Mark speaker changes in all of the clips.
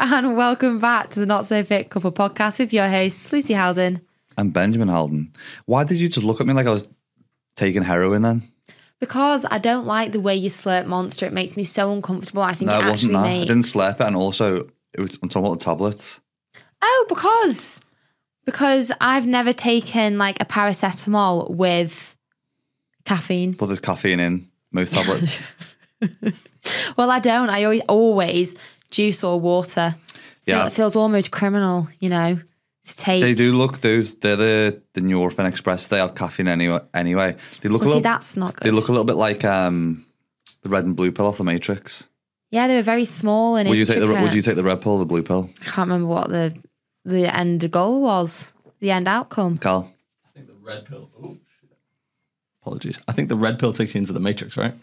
Speaker 1: and welcome back to the Not So Fit Couple podcast with your hosts, Lucy Haldon.
Speaker 2: I'm Benjamin Haldon. Why did you just look at me like I was taking heroin then?
Speaker 1: Because I don't like the way you slurp monster. It makes me so uncomfortable. I think
Speaker 2: No,
Speaker 1: it
Speaker 2: it
Speaker 1: actually
Speaker 2: wasn't that. I didn't slurp it, and also it was on top of the tablets.
Speaker 1: Oh, because because I've never taken like a paracetamol with caffeine.
Speaker 2: But there's caffeine in most tablets.
Speaker 1: Well, I don't. I always, always juice or water.
Speaker 2: Yeah.
Speaker 1: it feels almost criminal, you know, to take.
Speaker 2: they do look those. They're the the Nurofen Express. They have caffeine anyway. Anyway, they look
Speaker 1: Well,
Speaker 2: a
Speaker 1: see,
Speaker 2: little.
Speaker 1: that's not good.
Speaker 2: They look a little bit like um, the red and blue pill off the Matrix.
Speaker 1: yeah, they were very small and
Speaker 2: Would you take the. Would you take the red pill or the blue pill,
Speaker 1: I can't remember what the the end goal was, the end outcome.
Speaker 2: Carl.
Speaker 3: I think the red pill. Oh. Apologies. I think the red pill takes you into the matrix, right?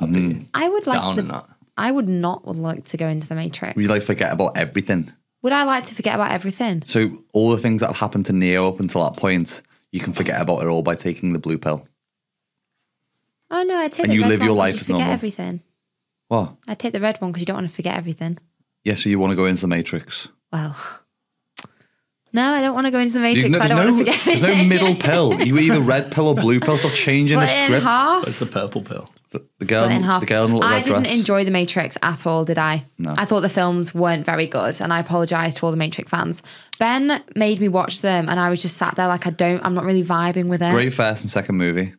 Speaker 3: I'd be
Speaker 1: I would like
Speaker 3: down
Speaker 1: the,
Speaker 3: in that.
Speaker 1: I would not would like to go into the Matrix.
Speaker 2: Would you like to forget about everything?
Speaker 1: Would I like to forget about everything?
Speaker 2: So all the things that have happened to Neo up until that point, you can forget about it all by taking the blue pill.
Speaker 1: Oh no, I take
Speaker 2: And
Speaker 1: the
Speaker 2: you
Speaker 1: red
Speaker 2: live
Speaker 1: one
Speaker 2: your
Speaker 1: 'cause
Speaker 2: life
Speaker 1: you
Speaker 2: as
Speaker 1: forget
Speaker 2: normal.
Speaker 1: everything.
Speaker 2: What?
Speaker 1: I take the red one because you don't want to forget everything.
Speaker 2: Yeah, so you want to go into the Matrix?
Speaker 1: Well, no, I don't want to go into the Matrix. I
Speaker 2: there's,
Speaker 1: don't
Speaker 2: no,
Speaker 1: want to forget.
Speaker 2: there's no
Speaker 1: everything.
Speaker 2: middle pill. You either red pill or blue pill. Stop changing the
Speaker 1: Split it in
Speaker 2: script.
Speaker 1: half.
Speaker 3: It's the purple pill.
Speaker 2: The, the girl,
Speaker 1: in half.
Speaker 2: the girl in the little
Speaker 1: I
Speaker 2: red
Speaker 1: didn't
Speaker 2: dress.
Speaker 1: enjoy the Matrix at all, did I?
Speaker 2: No.
Speaker 1: I thought the films weren't very good, and I apologise to all the Matrix fans. Ben made me watch them, and I was just sat there like I don't. I'm not really vibing with it.
Speaker 2: Great first and second movie.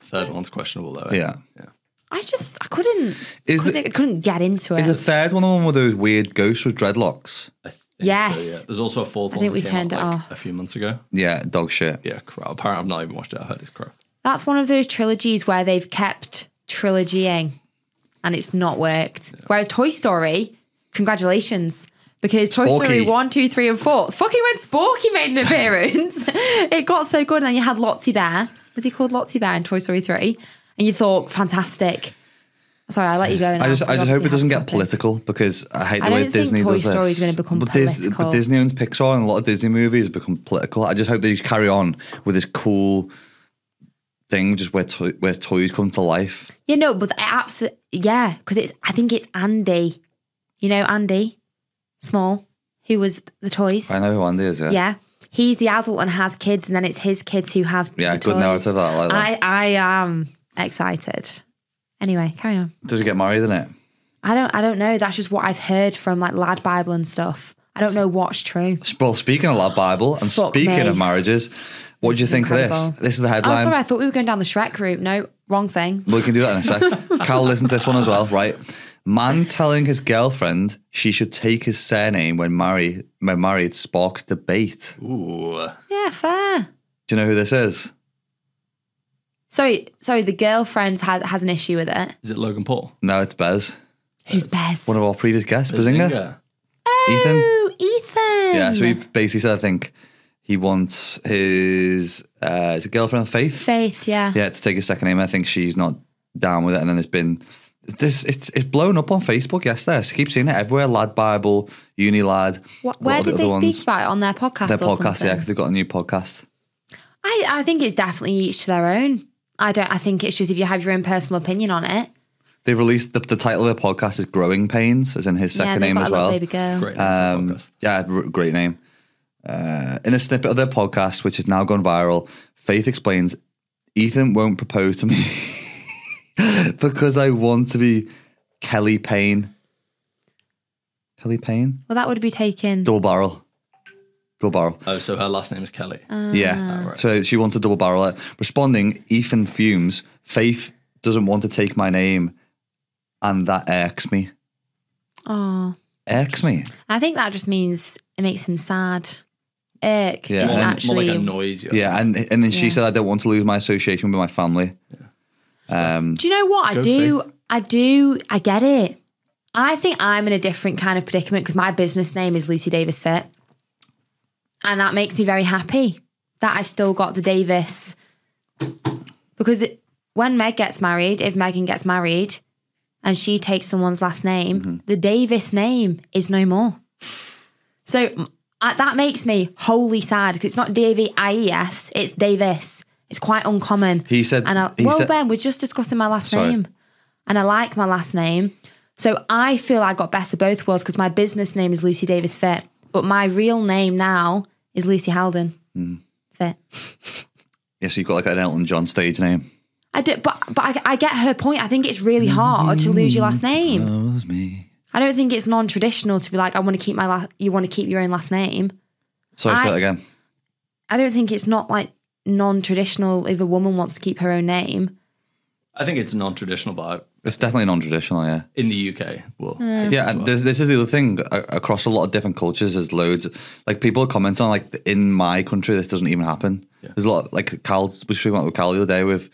Speaker 3: Third one's questionable though. eh?
Speaker 2: Yeah.
Speaker 3: Yeah.
Speaker 1: I just I couldn't.
Speaker 2: Is
Speaker 1: couldn't,
Speaker 2: it-
Speaker 1: couldn't get into it.
Speaker 2: Is the third one the one with those weird ghosts with dreadlocks?
Speaker 3: I think
Speaker 1: Yes.
Speaker 3: So, yeah. There's also a fourth
Speaker 1: I
Speaker 3: one.
Speaker 1: think
Speaker 3: that
Speaker 1: we
Speaker 3: came
Speaker 1: turned
Speaker 3: out,
Speaker 1: it
Speaker 3: like,
Speaker 1: off.
Speaker 3: a few months ago.
Speaker 2: Yeah, dog shit.
Speaker 3: Yeah, crap. Apparently, I've not even watched it. I heard it's crap.
Speaker 1: That's one of those trilogies where they've kept trilogying and it's not worked. Whereas Toy Story, congratulations. Because Toy Story
Speaker 2: Sporky.
Speaker 1: 1, 2, 3, and 4, it's fucking when Sporky made an appearance. it got so good. And then you had Lottie Bear. Was he called Lottie Bear in Toy Story 3? And you thought, fantastic. Sorry, I'll let you go.
Speaker 2: I just, I just hope it doesn't get political because I hate the
Speaker 1: I
Speaker 2: way
Speaker 1: don't think
Speaker 2: Disney
Speaker 1: Toy
Speaker 2: does
Speaker 1: Story
Speaker 2: this.
Speaker 1: is gonna become
Speaker 2: but Dis-
Speaker 1: political.
Speaker 2: but Disney owns Pixar, and a lot of Disney movies have become political. I just hope they carry on with this cool thing, just where to- where toys come to life.
Speaker 1: Yeah, no, but absolutely, yeah, because it's, I think it's Andy. You know, Andy Small, who was the toys.
Speaker 2: I know who Andy is. Yeah.
Speaker 1: Yeah. He's the adult and has kids, and then it's his kids who have.
Speaker 2: Yeah, good
Speaker 1: toys.
Speaker 2: narrative, I like that.
Speaker 1: I, I am excited. Anyway, carry on.
Speaker 2: Does he get married in it?
Speaker 1: I don't I don't know. That's just what I've heard from like Lad Bible and stuff. I don't know what's true.
Speaker 2: Well, speaking of Love Bible and
Speaker 1: Fuck
Speaker 2: speaking
Speaker 1: me.
Speaker 2: of marriages, what do you
Speaker 1: is
Speaker 2: think of
Speaker 1: incredible.
Speaker 2: this? This is the
Speaker 1: Oh,
Speaker 2: headline.
Speaker 1: sorry. I thought we were going down the Shrek route. No, wrong thing.
Speaker 2: We can do that in a sec. Carl, listen to this one as well, right? Man telling his girlfriend she should take his surname when married when married sparks debate.
Speaker 3: Ooh.
Speaker 1: Yeah, fair.
Speaker 2: Do you know who this is?
Speaker 1: Sorry, sorry. The girlfriend has has an issue with it.
Speaker 3: Is it Logan Paul?
Speaker 2: No, it's Bez.
Speaker 1: Who's Bez?
Speaker 2: One of our previous guests, Behzinga.
Speaker 3: Behzinga.
Speaker 2: Ethan.
Speaker 1: Oh, Ethan.
Speaker 2: Yeah, so he basically said, I think he wants his uh, his girlfriend Faith,
Speaker 1: Faith. Yeah.
Speaker 2: yeah, to take his second name. I think she's not down with it, and then there's been this. It's it's blown up on Facebook yesterday. I keep seeing it everywhere. Lad Bible, Uni Lad.
Speaker 1: What, where
Speaker 2: of the
Speaker 1: did they
Speaker 2: other
Speaker 1: speak about it on their podcast?
Speaker 2: Their
Speaker 1: or
Speaker 2: podcast,
Speaker 1: something?
Speaker 2: yeah, because they've got a new podcast.
Speaker 1: I, I think it's definitely each to their own. I don't. I think it's just if you have your own personal opinion on it.
Speaker 2: They released the, the title of the podcast is "Growing Pains," as in his second
Speaker 1: they've
Speaker 2: name
Speaker 1: got
Speaker 2: as
Speaker 1: a
Speaker 2: well.
Speaker 1: baby girl.
Speaker 3: Great name for a
Speaker 2: Um,
Speaker 3: podcast.
Speaker 2: yeah, r- great name. Uh, in a snippet of their podcast, which has now gone viral, Faith explains, "Ethan won't propose to me because I want to be Kelly Payne." Kelly Payne,
Speaker 1: Well, that would be taken.
Speaker 2: double barrel, double barrel.
Speaker 3: Oh, so her last name is Kelly.
Speaker 1: Uh,
Speaker 2: yeah,
Speaker 3: right.
Speaker 2: so she wants a double barrel. it. Responding, Ethan fumes. Faith doesn't want to take my name, and that irks me.
Speaker 1: Oh,
Speaker 2: Irks me.
Speaker 1: I think that just means it makes him sad. Irk
Speaker 2: Yeah,
Speaker 1: isn't
Speaker 2: and-
Speaker 3: more
Speaker 1: actually.
Speaker 3: like annoys you.
Speaker 2: Yeah, and and then she
Speaker 1: Yeah.
Speaker 2: said, "I don't want to lose my association with my family." Um,
Speaker 1: do you know what I
Speaker 3: Go
Speaker 1: do?
Speaker 3: Faith.
Speaker 1: I do. I get it. I think I'm in a different kind of predicament because my business name is Lucy Davis Fit, and that makes me very happy that I've still got the Davis. Because it, when Meg gets married, if Megan gets married, and she takes someone's last name,
Speaker 2: Mm-hmm.
Speaker 1: the Davis name is no more. So m- I, that makes me wholly sad because it's not D A V I E S, it's Davis. It's quite uncommon.
Speaker 2: He said-
Speaker 1: and I,
Speaker 2: he
Speaker 1: well,
Speaker 2: said-
Speaker 1: Ben, we're just discussing my last
Speaker 2: Sorry.
Speaker 1: name, and I like my last name. So I feel I got best of both worlds because my business name is Lucy Davis Fit, but my real name now is Lucy Haldon hmm. Fit.
Speaker 2: Yeah, so you've got like an Elton John stage name.
Speaker 1: I do, but but I, I get her point. I think it's really hard to lose your last mm-hmm.
Speaker 2: name. It was me.
Speaker 1: I don't think it's non-traditional to be like, I want to keep my last. You want to keep your own last name.
Speaker 2: Sorry, say
Speaker 1: I-
Speaker 2: that again.
Speaker 1: I don't think it's not like non-traditional if a woman wants to keep her own name.
Speaker 3: I think it's non-traditional, but
Speaker 2: It's definitely non-traditional, yeah.
Speaker 3: in the UK, well,
Speaker 2: Yeah, and this, this is the other thing across a lot of different cultures. There's loads like people comment on like in my country this doesn't even happen. There's a lot like Cal. We were speaking about with Cal the other day with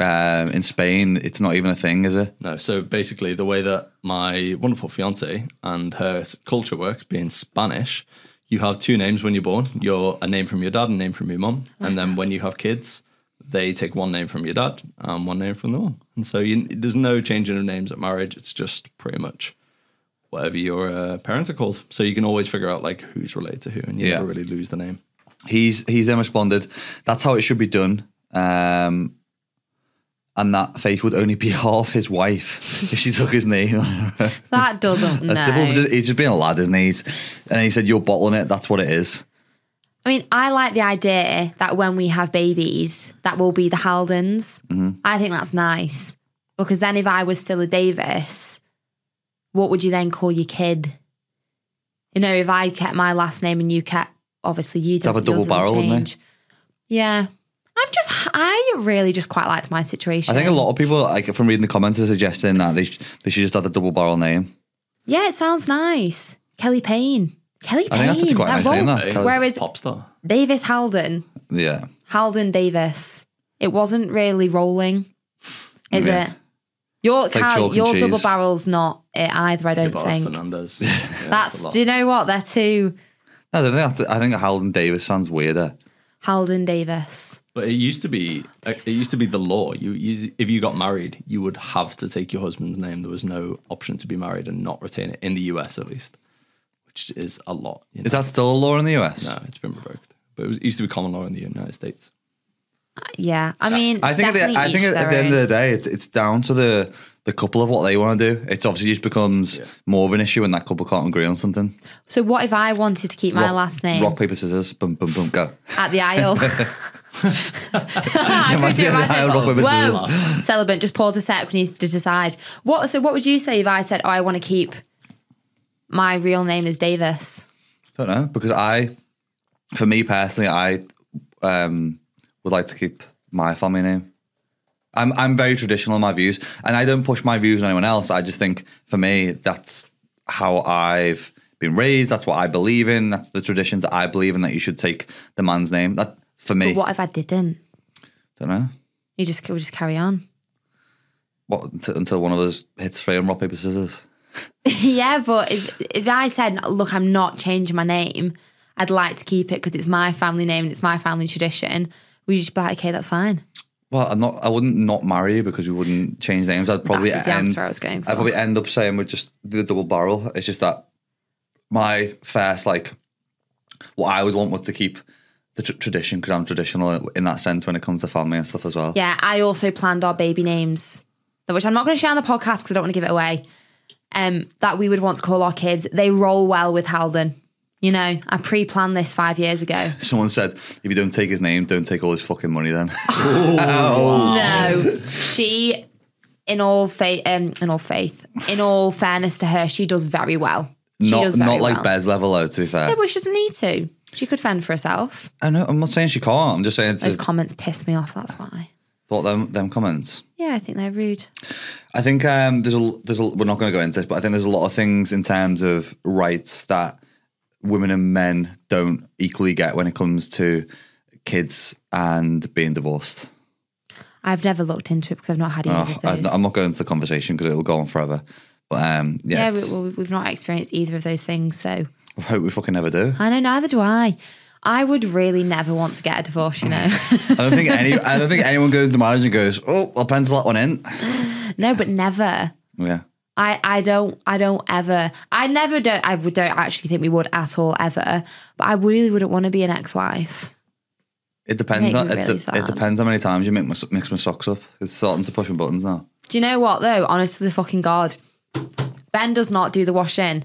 Speaker 2: um, in Spain. It's not even a thing, is it?
Speaker 3: No, so basically, the way that my wonderful fiance and her culture works, being Spanish, you have two names when you're born. You're a name from your dad and a name from your mum, and then when you have kids, they take one name from your dad and one name from the mum. And so you, there's no changing of names at marriage. It's just pretty much whatever your uh, parents are called. So you can always figure out like who's related to who, and you
Speaker 2: Yeah.
Speaker 3: never really lose the name.
Speaker 2: He's he's then responded. That's how it should be done. Um, and that Faith would only be half his wife if she took his name.
Speaker 1: That doesn't. No.
Speaker 2: he's just being a lad, isn't he? He's- And he said, "You're bottling it. That's what it is."
Speaker 1: I mean, I like the idea that when we have babies, that will be the Haldons. Mm-hmm. I think that's nice because then if I was still a Davis, what would you then call your kid? You know, if I kept my last name and you kept, obviously you did
Speaker 2: Have a double barrel, wouldn't they?
Speaker 1: Yeah, I'm just, I really just quite liked my situation.
Speaker 2: I think a lot of people, like from reading the comments, are suggesting that they sh- they should just have the double barrel name.
Speaker 1: Yeah, it sounds nice. Kelly Payne. Kelly Payne.
Speaker 2: I
Speaker 1: Payne.
Speaker 2: think that's quite a nice
Speaker 1: role-
Speaker 2: name, that.
Speaker 1: Whereas
Speaker 3: pop star.
Speaker 1: Davis Haldon,
Speaker 2: Yeah,
Speaker 1: Haldon Davis. It wasn't really rolling, is
Speaker 2: Yeah.
Speaker 1: it? Your
Speaker 2: like
Speaker 1: Cal-
Speaker 2: chalk and
Speaker 1: your
Speaker 2: cheese.
Speaker 1: double barrel's not it either. I don't
Speaker 3: But
Speaker 1: think.
Speaker 3: Fernandez. Yeah, a
Speaker 1: That's.
Speaker 3: lot.
Speaker 1: Do you know what? They're too
Speaker 2: I don't think that's, I think Howland Davis sounds weirder.
Speaker 1: Haldon Davis.
Speaker 3: But it used to be uh, it used to be the law. You, you if you got married, you would have to take your husband's name. There was no option to be married and not retain it in the US at least, which is a lot. you know.
Speaker 2: Is that still a law in the US?
Speaker 3: no? It's been revoked, but it, was, it used to be common law in the United States.
Speaker 1: Yeah, I mean,
Speaker 2: I think, at the, I think at, at the end of the day, it's it's down to the the couple of what they want to do. It's obviously just becomes more of an issue when that couple can't agree on something.
Speaker 1: So what if I wanted to keep my
Speaker 2: Rock-
Speaker 1: last name
Speaker 2: Rock paper scissors. Boom boom boom. Go.
Speaker 1: at the aisle? I
Speaker 2: Imagine
Speaker 1: could do-
Speaker 2: the
Speaker 1: imagine-
Speaker 2: aisle, rock, paper,
Speaker 1: Whoa,
Speaker 2: scissors.
Speaker 1: celibate, just pause a sec. We need to decide. What? So, what would you say if I said, "Oh, I want to keep my real name is Davis"?
Speaker 2: I Don't know because I, for me personally, I um, would like to keep my family name. I'm I'm very traditional in my views, and I don't push my views on anyone else. I just think for me, that's how I've been raised. That's what I believe in. That's the traditions that I believe in. That you should take the man's name. That for me,
Speaker 1: But what if I didn't?
Speaker 2: don't know
Speaker 1: You just we just carry on.
Speaker 2: what until, until one of us hits three on rock paper scissors.
Speaker 1: yeah, but if if I said, "Look, I'm not changing my name," I'd like to keep it because it's my family name and it's my family tradition. We just be like, "Okay, that's fine."
Speaker 2: Well, I'm not. I wouldn't not marry you because we wouldn't change names. I'd probably
Speaker 1: That is the
Speaker 2: end.
Speaker 1: answer I was going for.
Speaker 2: I'd probably end up saying we're just do the double barrel. It's just that my first like what I would want was to keep the tr- tradition because I'm traditional in that sense when it comes to family and stuff as well.
Speaker 1: Yeah, I also planned our baby names, which I'm not going to share on the podcast because I don't want to give it away. Um, that we would want to call our kids. They roll well with Haldon. You know, I pre-planned this five years ago.
Speaker 2: Someone said if you don't take his name, don't take all his fucking money. Then oh,
Speaker 1: No, she, in all faith, um, in all faith, in all fairness to her, she does very well. She
Speaker 2: not
Speaker 1: does very
Speaker 2: not like
Speaker 1: well.
Speaker 2: Bez level though. To be fair,
Speaker 1: Yeah, but she doesn't need to. She could fend for herself.
Speaker 2: I know. I'm not saying she can't. I'm just saying
Speaker 1: Those
Speaker 2: to
Speaker 1: comments piss me off. That's why.
Speaker 2: thought them them comments.
Speaker 1: Yeah, I think they're rude.
Speaker 2: I think um, there's a there's a, we're not going to go into this, but I think there's a lot of things in terms of rights that women and men don't equally get when it comes to kids and being divorced.
Speaker 1: I've never looked into it because I've not had either
Speaker 2: Oh,
Speaker 1: of those.
Speaker 2: I'm not going into the conversation because it will go on forever. But um, yeah,
Speaker 1: yeah, we, we've not experienced either of those things, so
Speaker 2: I hope we fucking never do.
Speaker 1: I know neither do I. I would really never want to get a divorce, you know.
Speaker 2: I don't think any. I don't think anyone goes to marriage and goes, "Oh, I'll pencil that one in."
Speaker 1: no, but never.
Speaker 2: Yeah,
Speaker 1: I, I don't I don't ever I never don't I don't actually think we would at all ever. But I really wouldn't want to be an ex-wife.
Speaker 2: it depends. On, it,
Speaker 1: really sad.
Speaker 2: it depends how many times you make my, mix my socks up. It's starting to push my buttons now.
Speaker 1: Do you know what though? Honest to the fucking god, Ben does not do the washing.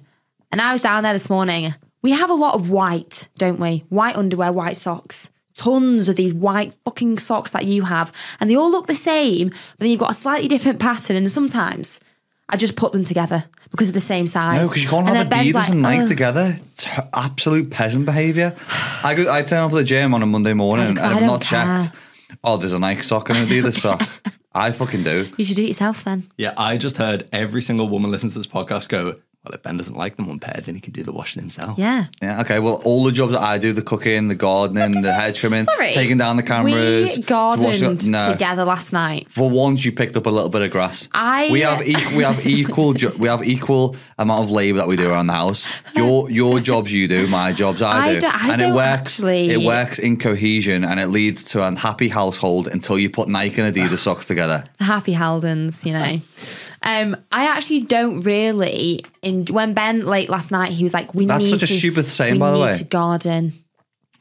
Speaker 1: And I was down there this morning. We have a lot of white, don't we? White underwear, white socks. Tons of these white fucking socks that you have. And they all look the same, but then you've got a slightly different pattern. And sometimes I just put them together because they're the same size.
Speaker 2: No, because you can't
Speaker 1: And
Speaker 2: have
Speaker 1: then Ben's
Speaker 2: Adidas
Speaker 1: like,
Speaker 2: and Nike
Speaker 1: "Ugh."
Speaker 2: together. It's absolute peasant behaviour. I go, I turn up at the gym on a Monday morning
Speaker 1: and,
Speaker 2: and
Speaker 1: 'cause I
Speaker 2: I've
Speaker 1: don't care.
Speaker 2: checked. Oh, there's a Nike sock and an Adidas sock. I fucking do.
Speaker 1: You should do it yourself then.
Speaker 3: Yeah, I just heard every single woman listen to this podcast go, well, if Ben doesn't like them unpaired, then he can do the washing himself.
Speaker 1: Yeah.
Speaker 2: Yeah, okay. Well, all the jobs that I do, the cooking, the gardening, the hair trimming,
Speaker 1: Sorry.
Speaker 2: taking down the cameras.
Speaker 1: We gardened
Speaker 2: the- no.
Speaker 1: together last night.
Speaker 2: For once, you picked up a little bit of grass.
Speaker 1: I-
Speaker 2: we have equal, we have equal jo- we have equal amount of labour that we do around the house. Your your jobs you do, my jobs I
Speaker 1: I
Speaker 2: do,
Speaker 1: don't- I
Speaker 2: and it
Speaker 1: don't
Speaker 2: works.
Speaker 1: actually-
Speaker 2: It works in cohesion, and it leads to a happy household until you put Nike and Adidas socks together.
Speaker 1: the happy Haldons, you know. Um, I actually don't really. In when Ben late last night, he was like, "We
Speaker 2: That's
Speaker 1: need
Speaker 2: such a
Speaker 1: to,
Speaker 2: stupid saying,
Speaker 1: we
Speaker 2: by the
Speaker 1: need
Speaker 2: way.
Speaker 1: to garden."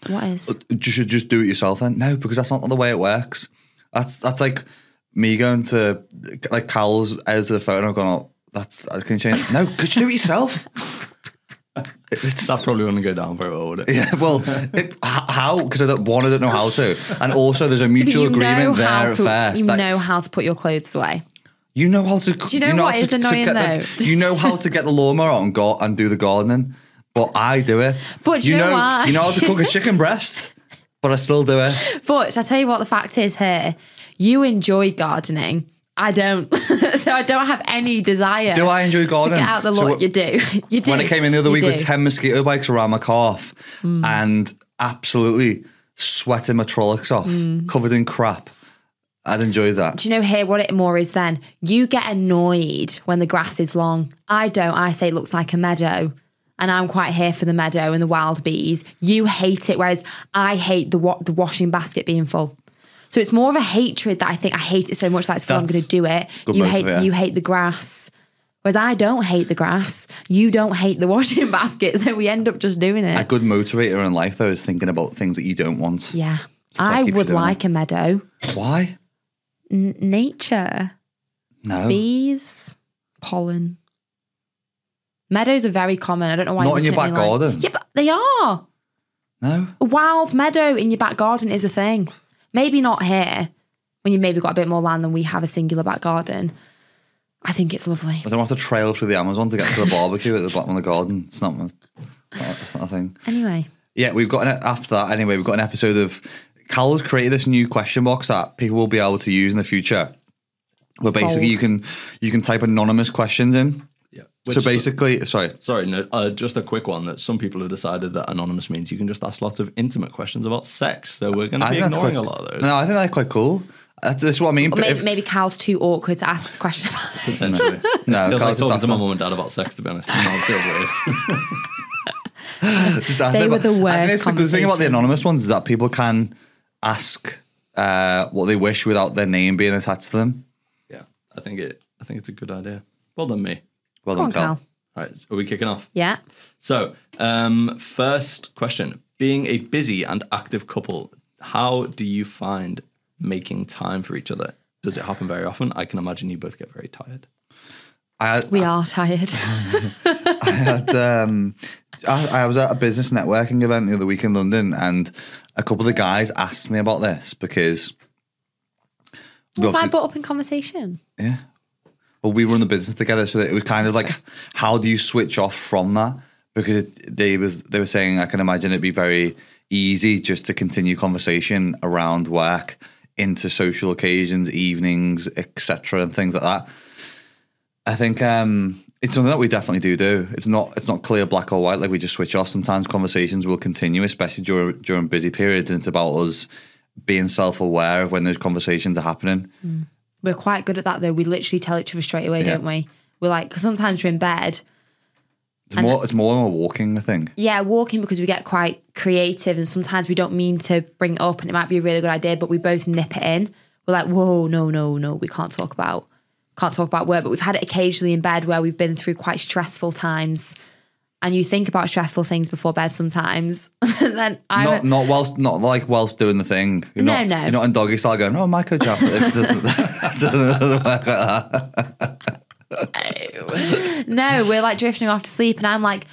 Speaker 1: What is?
Speaker 2: You should just do it yourself then. No, because that's not the way it works. That's that's like me going to like Cal's as the phone. I'm going, oh, that's I can you change. No, could you do it yourself?
Speaker 3: That probably wouldn't go down very well, would it?
Speaker 2: Yeah, well, it, h- how? Because I don't, one, I don't know how to, and also there's a mutual
Speaker 1: you know
Speaker 2: agreement there
Speaker 1: how
Speaker 2: at
Speaker 1: to,
Speaker 2: first.
Speaker 1: You
Speaker 2: that
Speaker 1: know how to put your clothes away.
Speaker 2: You know how to. Do
Speaker 1: you know what is annoying,
Speaker 2: though? You know how to get the lawnmower out and go and do the gardening, but I do it.
Speaker 1: But do you know why?
Speaker 2: You know how to cook a chicken breast, but I still do it.
Speaker 1: But I tell you what, the fact is here, you enjoy gardening. I don't, so I don't have any desire.
Speaker 2: Do I enjoy
Speaker 1: to
Speaker 2: gardening?
Speaker 1: get out the
Speaker 2: So
Speaker 1: lawn?
Speaker 2: what-
Speaker 1: you do. You do.
Speaker 2: when I came in the other
Speaker 1: You
Speaker 2: week with 10 mosquito bites around my calf
Speaker 1: Hmm.
Speaker 2: and absolutely sweating my trollocs off,
Speaker 1: Hmm.
Speaker 2: covered in crap, I'd enjoy that.
Speaker 1: Do you know here what it more is then? You get annoyed when the grass is long. I don't. I say it looks like a meadow. And I'm quite here for the meadow and the wild bees. You hate it, whereas I hate the wa- the washing basket being full. So it's more of a hatred that I think I hate it so much that it's full. I'm going to do it. You hate
Speaker 2: motivator.
Speaker 1: you hate the grass, whereas I don't hate the grass. You don't hate the washing basket, so we end up just doing it.
Speaker 2: A good motivator in life, though, is thinking about things that you don't want.
Speaker 1: yeah, I would like a meadow.
Speaker 2: Why?
Speaker 1: Nature.
Speaker 2: No.
Speaker 1: bees, pollen. Meadows are very common. I don't know why.
Speaker 2: Not in your back
Speaker 1: like-
Speaker 2: garden.
Speaker 1: Yeah, but they are.
Speaker 2: No.
Speaker 1: A wild meadow in your back garden is a thing. Maybe not here, when you maybe got a bit more land than we have a singular back garden. I think it's lovely.
Speaker 2: I don't have to trail through the Amazon to get to the barbecue at the bottom of the garden. It's not, my- it's not a thing.
Speaker 1: Anyway,
Speaker 2: Yeah, we've got an, after that anyway. We've got an episode of Cal's created this new question box that people will be able to use in the future. Where basically
Speaker 1: bold.
Speaker 2: you can you can type anonymous questions in.
Speaker 3: Yeah.
Speaker 2: so basically, sorry,
Speaker 3: Sorry, no, uh, just a quick one that some people have decided that anonymous means you can just ask lots of intimate questions about sex. So we're going to be ignoring
Speaker 2: quite.
Speaker 3: a lot of those.
Speaker 2: No, I think that's quite cool. That's, that's what I mean.
Speaker 1: or maybe,
Speaker 2: If-
Speaker 1: maybe Cal's too awkward to ask us a question about it.
Speaker 3: Potentially.
Speaker 2: No,
Speaker 3: Feels
Speaker 2: Carl
Speaker 3: like talking to my mum and dad about sex, to be honest. No, it weird.
Speaker 2: Just
Speaker 1: They were
Speaker 2: about-
Speaker 1: the
Speaker 2: I think
Speaker 1: worst
Speaker 2: the good thing about the anonymous ones is that people can ask uh, what they wish without their name being attached to them.
Speaker 3: yeah, I think it. I think it's a good idea. Well done, me.
Speaker 2: Well
Speaker 1: Go
Speaker 2: done,
Speaker 1: on,
Speaker 2: Cal.
Speaker 1: Cal.
Speaker 3: All right, are we kicking off?
Speaker 1: Yeah.
Speaker 3: So, um, first question: Being a busy and active couple, how do you find making time for each other? Does it happen very often? I can imagine you both get very tired.
Speaker 2: I,
Speaker 1: We are tired.
Speaker 2: I had um, I, I was at a business networking event the other week in London, and a couple of the guys asked me about this because
Speaker 1: Was I brought up in conversation?
Speaker 2: yeah, well, we run the business together, so it was kind of like, how do you switch off from that? Because it, they was they were saying I can imagine it'd be very easy just to continue conversation around work into social occasions, evenings, etc., and things like that. I think um, it's something that we definitely do do. It's not it's not clear black or white. Like we just switch off. Sometimes conversations will continue, especially during during busy periods, and it's about us being self aware of when those conversations are happening. Mm.
Speaker 1: We're quite good at that though. We literally tell each other straight away,
Speaker 2: Yeah.
Speaker 1: don't we? We're like, because sometimes we're in bed.
Speaker 2: It's more it's more than a walking thing.
Speaker 1: Yeah, walking because we get quite creative and sometimes we don't mean to bring it up and it might be a really good idea, but we both nip it in. We're like, whoa, no, no, no, we can't talk about can't talk about work. But we've had it occasionally in bed where we've been through quite stressful times. And you think about stressful things before bed sometimes. and then I
Speaker 2: Not not whilst not like whilst doing the thing. You're
Speaker 1: No,
Speaker 2: not,
Speaker 1: no.
Speaker 2: You're not in doggy style going. Oh, Michael Jackson. It doesn't, it doesn't work like that.
Speaker 1: no, we're like drifting off to sleep, and I'm like,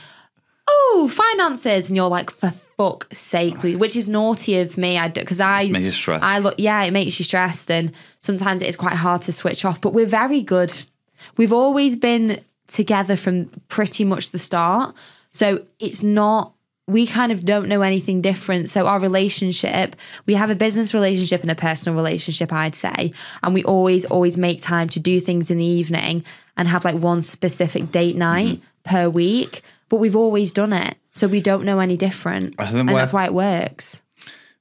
Speaker 1: oh, finances, and you're like, for fuck's sake, which is naughty of me. I because I
Speaker 2: makes you stressed.
Speaker 1: I look, yeah, it makes you stressed, and sometimes it is quite hard to switch off. But we're very good. We've always been together from pretty much the start, so it's not. We kind of don't know anything different. So our relationship, we have a business relationship and a personal relationship, I'd say, and we always, always make time to do things in the evening and have like one specific date night mm-hmm. per week. But we've always done it, so we don't know any different, and that's why it works.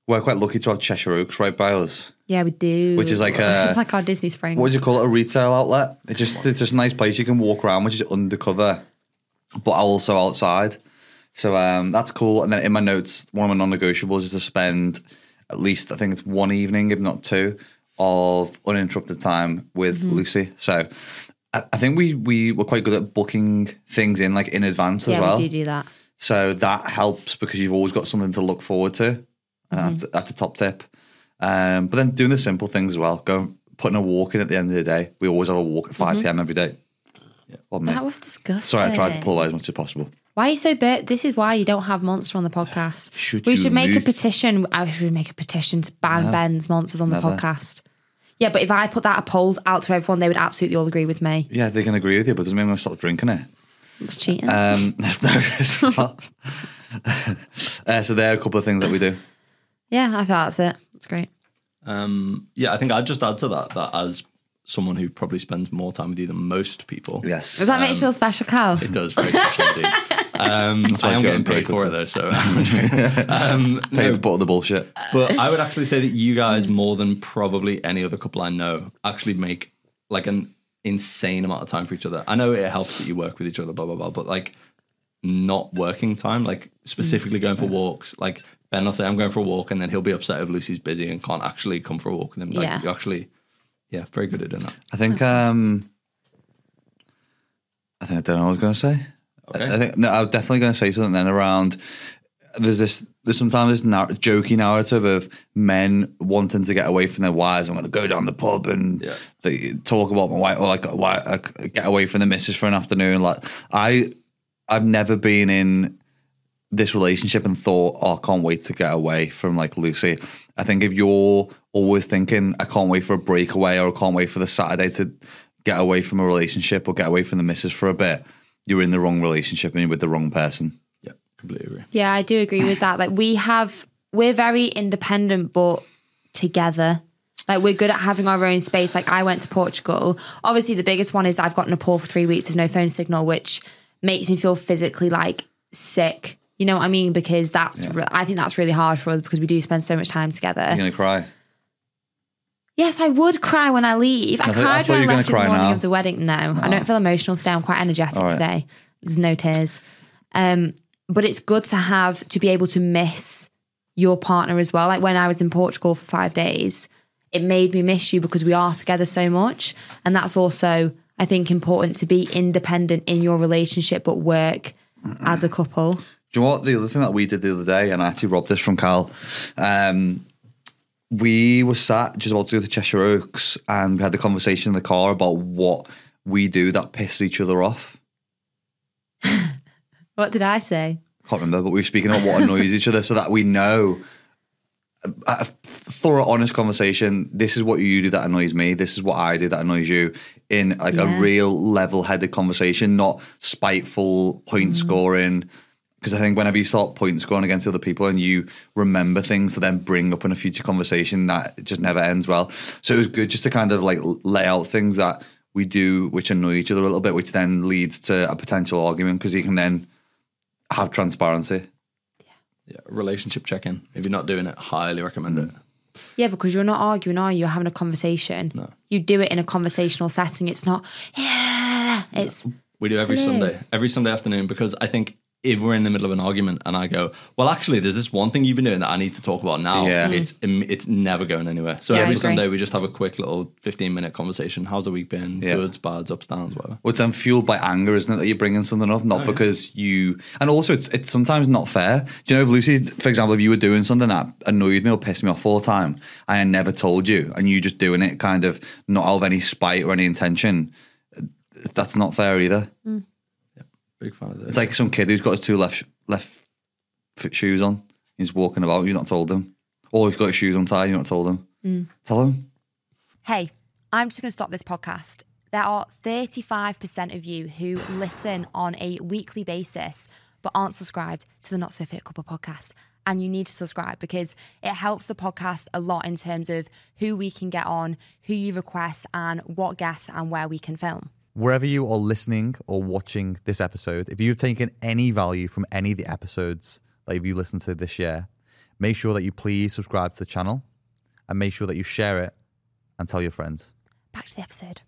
Speaker 2: We're quite lucky to have Cheshire Oaks right by us.
Speaker 1: Yeah, we do.
Speaker 2: Which is like a-
Speaker 1: it's like our Disney Springs.
Speaker 2: What would you call it? A retail outlet. It's just it's just a nice place you can walk around, which is undercover, but also outside. So um, that's cool. And then in my notes, one of my non-negotiables is to spend at least I think it's one evening, if not two, of uninterrupted time with Lucy. So I, think we we were quite good at booking things in like in advance
Speaker 1: yeah,
Speaker 2: as well.
Speaker 1: we do do that.
Speaker 2: So that helps because you've always got something to look forward to. And that's, that's a top tip. Um, but then doing the simple things as well. Go putting a walk in at the end of the day. We always have a walk at 5 p.m. every day. Yeah.
Speaker 1: That was disgusting.
Speaker 2: Sorry, I tried to pull away as much as possible.
Speaker 1: Why are you so bit? This is why you don't have Monster on the podcast.
Speaker 2: Should
Speaker 1: we should make a petition. I should make a petition to ban Ben's Monsters on the podcast. Yeah, but if I put that a poll out to everyone, they would absolutely all agree with me.
Speaker 2: Yeah, they can agree with you, but doesn't mean I'm going to stop drinking it.
Speaker 1: It's cheating.
Speaker 2: Um, no, it's not. uh, so there are a couple of things that we do.
Speaker 1: yeah, I thought that's it. That's great.
Speaker 3: Um, yeah, I think I'd just add to that that as someone who probably spends more time with you than most people,
Speaker 2: Yes.
Speaker 1: Does that make you feel special, Cal?
Speaker 3: it does very special indeed. Um,
Speaker 2: why
Speaker 3: I am getting
Speaker 2: getting
Speaker 3: paid
Speaker 2: paid
Speaker 3: for it though, so um,
Speaker 2: Pay
Speaker 3: no,
Speaker 2: to put the bullshit.
Speaker 3: but I would actually say that you guys, more than probably any other couple I know, actually make like an insane amount of time for each other. I know it helps that you work with each other, blah blah blah, but like not working time, like specifically going for walks, like Ben will say I'm going for a walk, and then he'll be upset if Lucy's busy and can't actually come for a walk with him. Like
Speaker 1: Yeah.
Speaker 3: you actually, yeah, very good at doing that.
Speaker 2: I think. Um, I think I don't know what I was going to say.
Speaker 3: Okay.
Speaker 2: I, I think no. I was definitely going to say something then around. There's this. There's sometimes this nar- jokey narrative of men wanting to get away from their wives. I'm going to go down the pub and
Speaker 3: Yeah.
Speaker 2: they talk about my wife, or like uh, why I uh, get away from the missus for an afternoon. Like I, I've never been in this relationship and thought, oh, I can't wait to get away from like Lucy. I think if you're always thinking, I can't wait for a breakaway or I can't wait for the Saturday to get away from a relationship or get away from the missus for a bit, you're in the wrong relationship and you're with the wrong person.
Speaker 3: Yeah, completely agree.
Speaker 1: Yeah, I do agree with that. Like we have, we're very independent, but together. Like we're good at having our own space. Like I went to Portugal. Obviously, the biggest one is I've got Nepal for three weeks with no phone signal, which makes me feel physically like sick. You know what I mean? Because that's, re- I think that's really hard for us because we do spend so much time together.
Speaker 2: You're going to cry.
Speaker 1: Yes, I would cry when I leave. I,
Speaker 2: I thought- I
Speaker 1: cried
Speaker 2: thought
Speaker 1: when I left in
Speaker 2: gonna
Speaker 1: the
Speaker 2: cry
Speaker 1: morning
Speaker 2: now.
Speaker 1: of the wedding. No, I don't feel emotional today. I'm quite energetic
Speaker 2: All right.
Speaker 1: today. There's no tears. Um, but it's good to have to be able to miss your partner as well. Like when I was in Portugal for five days, it made me miss you because we are together so much. And that's also, I think, important to be independent in your relationship but work as a couple.
Speaker 2: Do you know what? The other thing that we did the other day, and I actually robbed this from Cal. Um, we were sat just about to go to Cheshire Oaks, and we had the conversation in the car about what we do that pisses each other off.
Speaker 1: What did I say?
Speaker 2: Can't remember, but we were speaking about what annoys each other, so that we know. A thorough, honest conversation. This is what you do that annoys me. This is what I do that annoys you. In like
Speaker 1: Yeah.
Speaker 2: a real level-headed conversation, not spiteful point mm. scoring. Because I think whenever you start point scoring against other people and you remember things to then bring up in a future conversation, that just never ends well. So it was good just to kind of like lay out things that we do which annoy each other a little bit, which then leads to a potential argument because you can then have transparency.
Speaker 3: Yeah, relationship check in. If you're not doing it, highly recommend it. Mm.
Speaker 1: Yeah, because you're not arguing, are you? You're having a conversation.
Speaker 3: No.
Speaker 1: You do it in a conversational setting. It's not, yeah, it's,
Speaker 3: We do every
Speaker 1: Hello.
Speaker 3: Sunday, every Sunday afternoon, because I think if we're in the middle of an argument and I go, well, actually, there's this one thing you've been doing that I need to talk about now.
Speaker 2: Yeah.
Speaker 3: It's it's never going anywhere. So
Speaker 1: Yeah,
Speaker 3: every. Sunday we just have a quick little 15 minute conversation. How's the week been?
Speaker 2: Yeah.
Speaker 3: Goods, bads, ups, downs, whatever.
Speaker 2: Well, it's then fueled by anger, isn't it? That you're bringing something up, not oh, because you. And also, it's it's sometimes not fair. Do you know if Lucy, for example, if you were doing something that annoyed me or pissed me off all the time, and I never told you, and you just doing it kind of not out of any spite or any intention, that's not fair either. Mm.
Speaker 3: Big fan of this.
Speaker 2: It's like some kid who's got his two left left foot shoes on. He's walking about. You've not told him, or he's got his shoes untied. You've not told him. Mm. Tell him.
Speaker 1: Hey, I'm just going to stop this podcast. There are 35% of you who listen on a weekly basis but aren't subscribed to the Not So Fit Couple podcast. And you need to subscribe because it helps the podcast a lot in terms of who we can get on, who you request, and what guests and where we can film.
Speaker 4: Wherever you are listening or watching this episode, if you've taken any value from any of the episodes that you've listened to this year, make sure that you please subscribe to the channel and make sure that you share it and tell your friends.
Speaker 1: Back to the episode.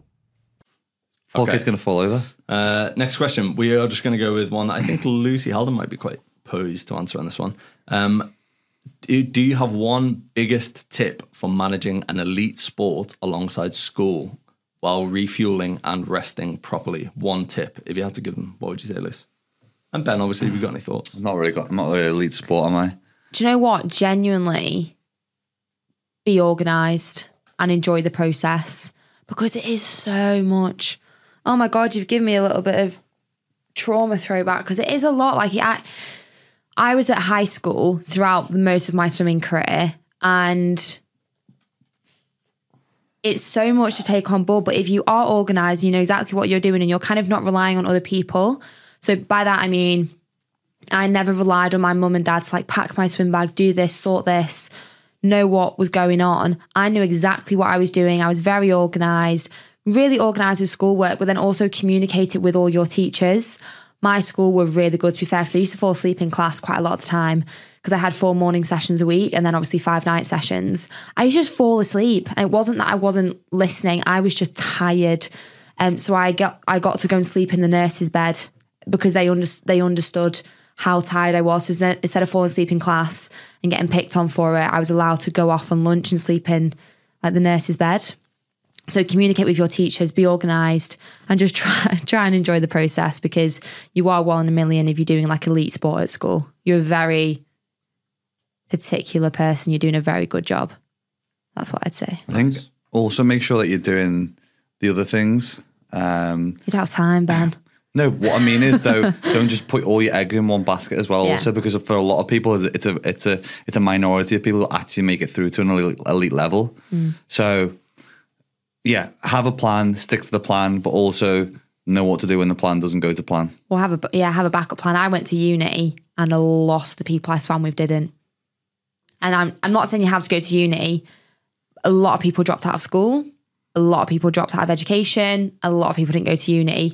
Speaker 2: Poor
Speaker 3: Okay.
Speaker 2: kid's gonna fall over.
Speaker 3: Uh, next question. We are just going to go with one that I think Lucy Haldon might be quite posed to answer on this one. Um, do, do you have one biggest tip for managing an elite sport alongside school while refueling and resting properly? One tip. If you had to give them, what would you say, Luce? And Ben, obviously, have you got any thoughts?
Speaker 2: I'm not really got. I'm not really elite sport, am I?
Speaker 1: Do you know what? Genuinely be organized and enjoy the process because it is so much. Oh my God, you've given me a little bit of trauma throwback because it is a lot. Like, I, I was at high school throughout most of my swimming career and it's so much to take on board. But if you are organized, you know exactly what you're doing and you're kind of not relying on other people. So by that, I mean, I never relied on my mum and dad to like pack my swim bag, do this, sort this, know what was going on. I knew exactly what I was doing. I was very organized, really organized with schoolwork, but then also communicate it with all your teachers. My school were really good to be fair because I used to fall asleep in class quite a lot of the time because I had four morning sessions a week and then obviously five night sessions. I used to just fall asleep. And it wasn't that I wasn't listening, I was just tired. Um, so I got I got to go and sleep in the nurse's bed because they under, they understood how tired I was. So instead- instead of falling asleep in class and getting picked on for it, I was allowed to go off on lunch and sleep in like the nurse's bed. So communicate with your teachers, be organised, and just try try and enjoy the process because you are one in a million if you're doing like elite sport at school. You're very particular person. You're doing a very good job. That's what I'd say.
Speaker 2: I think also make sure that you're doing the other things. Um,
Speaker 1: You don't have time, Ben.
Speaker 2: no, what I mean is though, don't just put all your eggs in one basket as well.
Speaker 1: Yeah.
Speaker 2: Also, because for a lot of people, it's a it's a it's a minority of people who actually make it through to an elite, elite level. So, yeah, have a plan, stick to the plan, but also know what to do when the plan doesn't go to plan.
Speaker 1: Or have a yeah, have a backup plan. I went to uni and a lot of the people I swam with didn't. And I'm I'm not saying you have to go to uni. A lot of people dropped out of school. A lot of people dropped out of education. A lot of people didn't go to uni,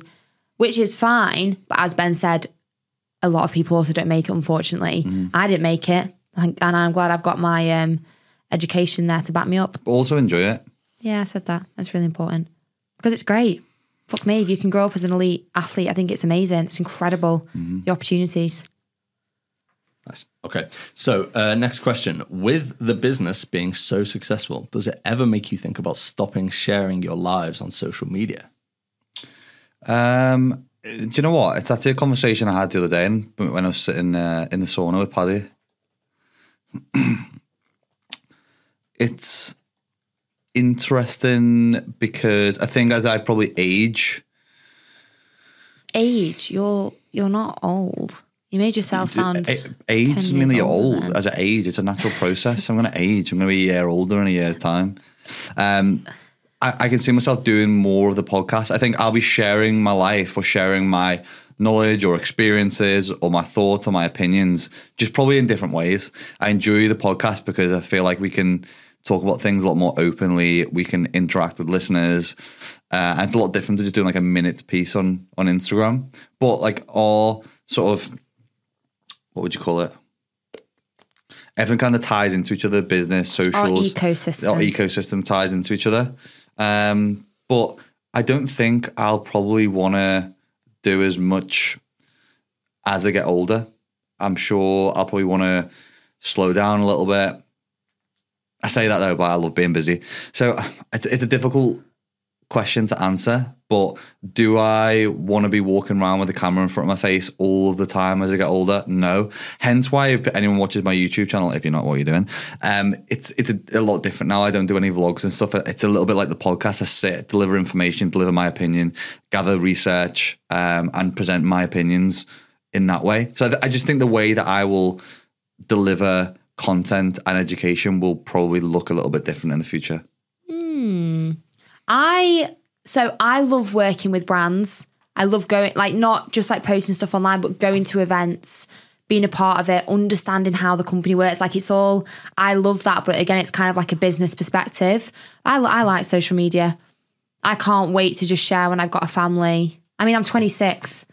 Speaker 1: which is fine. But as Ben said, a lot of people also don't make it. Unfortunately, I didn't make it, and I'm glad I've got my um, education there to back me up.
Speaker 2: But also enjoy it.
Speaker 1: Yeah, I said that. That's really important because it's great. Fuck me, if you can grow up as an elite athlete, I think it's amazing. It's incredible the opportunities.
Speaker 3: Nice. Okay. So, uh, next question. With the business being so successful, does it ever make you think about stopping sharing your lives on social media?
Speaker 2: Um, do you know what? It's actually a conversation I had the other day when I was sitting uh, in the sauna with Paddy. it's interesting because I think as I probably age,
Speaker 1: Age, you're you're not old. You made yourself sound.
Speaker 2: age
Speaker 1: 10
Speaker 2: doesn't mean that you're old.
Speaker 1: then.
Speaker 2: As I age, it's a natural process. I'm going to age. I'm going to be a year older in a year's time. Um, I, I can see myself doing more of the podcast. I think I'll be sharing my life or sharing my knowledge or experiences or my thoughts or my opinions, just probably in different ways. I enjoy the podcast because I feel like we can talk about things a lot more openly. We can interact with listeners. Uh, and it's a lot different to just doing like a minute piece on on Instagram. But like all sort of what would you call it? Everything kind of ties into each other. Business, socials,
Speaker 1: ecosystem.
Speaker 2: Our ecosystem ties into each other. Um, but I don't think I'll probably want to do as much as I get older. I'm sure I'll probably want to slow down a little bit. I say that though, but I love being busy. So it's, it's a difficult question to answer. But do I want to be walking around with a camera in front of my face all of the time as I get older? No. Hence why if anyone watches my YouTube channel, if you're not what you're doing, um, it's it's a, a lot different now. I don't do any vlogs and stuff. It's a little bit like the podcast. I sit, deliver information, deliver my opinion, gather research, um, and present my opinions in that way. So I, just think the way that I will deliver content and education will probably look a little bit different in the future.
Speaker 1: I so I love working with brands. I love going like not just like posting stuff online, but going to events, being a part of it, understanding how the company works. Like it's all I love that, but again, it's kind of like a business perspective. I I like social media. I can't wait to just share when I've got a family. I mean, I'm 26.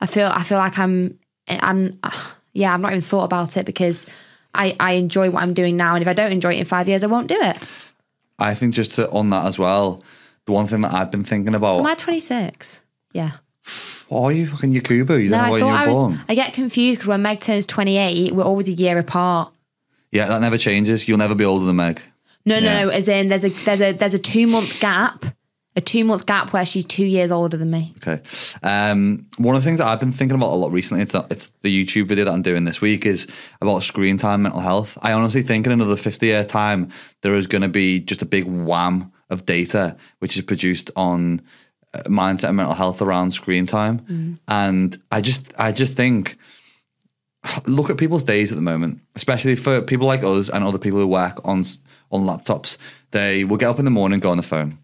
Speaker 1: I feel I feel like I'm I'm yeah, I've not even thought about it because I I enjoy what I'm doing now, and if I don't enjoy it in five years, I won't do it.
Speaker 2: I think just to, on that as well, the one thing that I've been thinking about.
Speaker 1: Am I 26? Yeah.
Speaker 2: What are you fucking Yakubu? You
Speaker 1: No,
Speaker 2: don't know
Speaker 1: I
Speaker 2: you
Speaker 1: thought
Speaker 2: were
Speaker 1: I was.
Speaker 2: born.
Speaker 1: I get confused because when Meg turns 28, we're always a year apart.
Speaker 2: Yeah, that never changes. You'll never be older than Meg.
Speaker 1: No,
Speaker 2: Yeah.
Speaker 1: no, as in there's a there's a there's a two month gap, a two month gap where she's two years older than me.
Speaker 2: Okay. Um, one of the things that I've been thinking about a lot recently, it's, that, it's the YouTube video that I'm doing this week, is about screen time, and mental health. I honestly think in another 50 year time, there is going to be just a big wham of data which is produced on uh, mindset and mental health around screen time. And I just, I just think, look at people's days at the moment, especially for people like us and other people who work on on laptops. They will get up in the morning, go on the phone.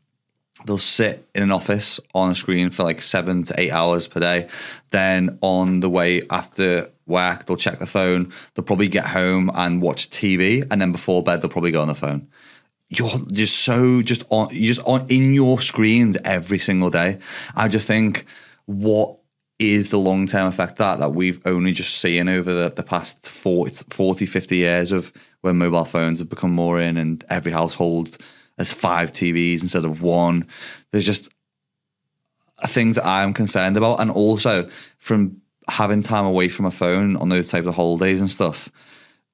Speaker 2: They'll sit in an office on a screen for like seven to eight hours per day. Then on the way after work, they'll check the phone. They'll probably get home and watch TV, and then before bed, they'll probably go on the phone. You're just so just on. You're just on in your screens every single day. I just think what is the long term effect that that we've only just seen over the, the past 40, 40, 50 years of when mobile phones have become more in and every household has five TVs instead of one. There's just things that I'm concerned about. And also from having time away from a phone on those types of holidays and stuff,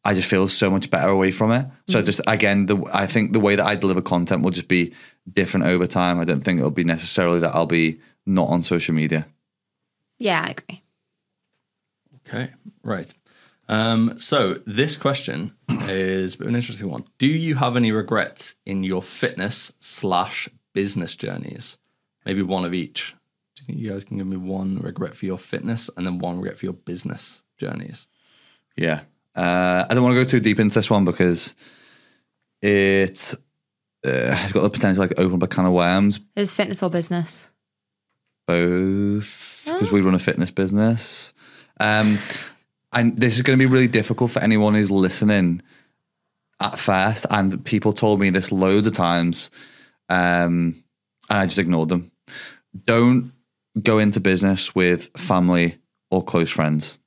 Speaker 2: I just feel so much better away from it. So mm. just again, the I think the way that I deliver content will just be different over time. I don't think it'll be necessarily that I'll be not on social media.
Speaker 1: Yeah, I agree.
Speaker 3: Okay, right. Um, so this question is a bit of an interesting one. Do you have any regrets in your fitness slash business journeys? Maybe one of each. Do you think you guys can give me one regret for your fitness and then one regret for your business journeys?
Speaker 2: Yeah. Uh, I don't want to go too deep into this one because it uh, has got the potential to like open up a can of worms.
Speaker 1: Is fitness or business?
Speaker 2: both because we run a fitness business. Um, and this is going to be really difficult for anyone who's listening at first. And people told me this loads of times, um, and I just ignored them. Don't go into business with family or close friends.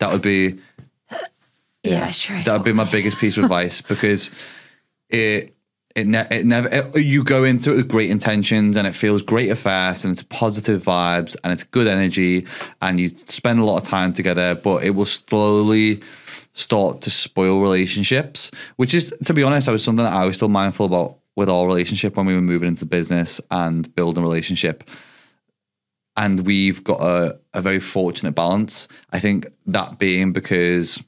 Speaker 2: That would be
Speaker 1: Yeah, sure.
Speaker 2: that would be my biggest piece of advice because it it, ne- it never it- you go into it with great intentions and it feels great at first and it's positive vibes and it's good energy and you spend a lot of time together but it will slowly start to spoil relationships which is to be honest I was something that I was still mindful about with our relationship when we were moving into the business and building a relationship. And we've got a, a very fortunate balance. I think that being because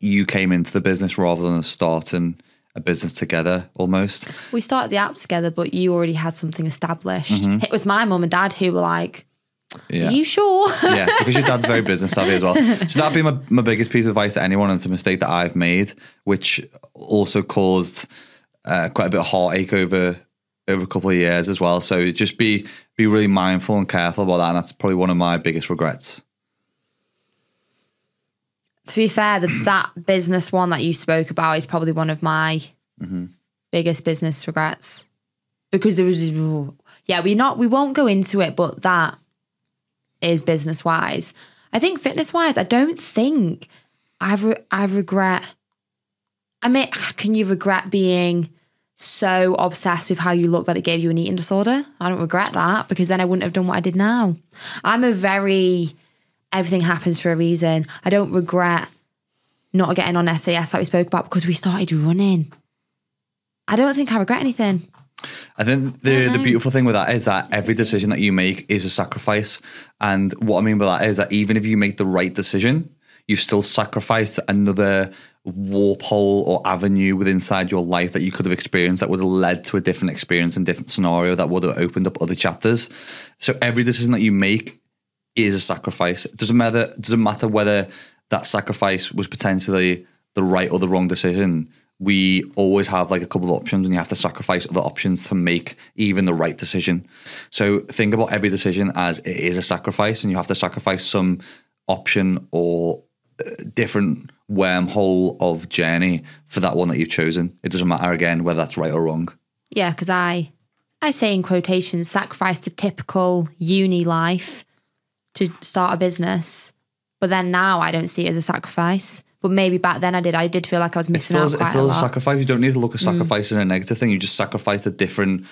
Speaker 2: you came into the business rather than starting a business together almost.
Speaker 1: we started the app together, but you already had something established.
Speaker 2: Mm-hmm.
Speaker 1: It was my mum and dad who were like,
Speaker 2: Yeah.
Speaker 1: Are you sure?
Speaker 2: yeah, because your dad's very business savvy as well. So that'd be my, my biggest piece of advice to anyone, and it's a mistake that I've made, which also caused uh, quite a bit of heartache over over a couple of years as well. So just be be really mindful and careful about that, and that's probably one of my biggest regrets.
Speaker 1: To be fair, the, that business one that you spoke about is probably one of my
Speaker 2: Mm-hmm.
Speaker 1: biggest business regrets because there was, yeah, we not we won't go into it, but that is business wise. I think fitness wise, I don't think I've re- I regret. I mean, can you regret being so obsessed with how you look that it gave you an eating disorder? I don't regret that because then I wouldn't have done what I did now. I'm a very everything happens for a reason. I don't regret not getting on SAS like we spoke about because we started running. I don't think I regret anything.
Speaker 2: I think the, the beautiful thing with that is that every decision that you make is a sacrifice. And what I mean by that is that even if you make the right decision, you've still sacrificed another warp hole or avenue within inside your life that you could have experienced that would have led to a different experience and different scenario that would have opened up other chapters. So every decision that you make is a sacrifice. It doesn't matter it doesn't matter whether that sacrifice was potentially the right or the wrong decision. We always have like a couple of options and you have to sacrifice other options to make even the right decision. So think about every decision as it is a sacrifice and you have to sacrifice some option or uh, different wormhole of journey for that one that you've chosen. It doesn't matter again whether that's right or wrong.
Speaker 1: Yeah, because I, I say in quotations, sacrifice the typical uni life to start a business. But then now I don't see it as a sacrifice. But maybe back then I did. I did feel like I was
Speaker 2: It's
Speaker 1: missing
Speaker 2: still,
Speaker 1: out
Speaker 2: it's
Speaker 1: quite a
Speaker 2: still a.
Speaker 1: Mm.
Speaker 2: sacrifice. You don't need to look at sacrifice as a negative thing. You just sacrifice a different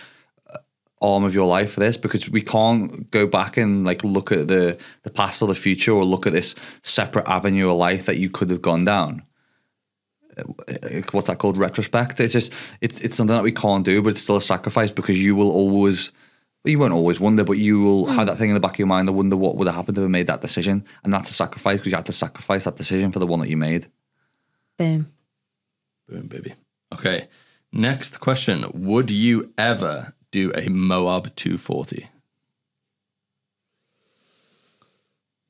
Speaker 2: uh, arm of your life for this because we can't go back and like look at the the past or the future or look at this separate avenue of life that you could have gone down. Uh, What's that called? Retrospect. It's just it's it's something that we can't do, but it's still a sacrifice because you will always. Well, You won't always wonder, but you will
Speaker 1: Hmm.
Speaker 2: have that thing in the back of your mind. I wonder what would have happened if I made that decision, and that's a sacrifice because you had to sacrifice that decision for the one that you made.
Speaker 1: Boom.
Speaker 3: Boom, baby. Okay. Next question. Would you ever do a Moab 240?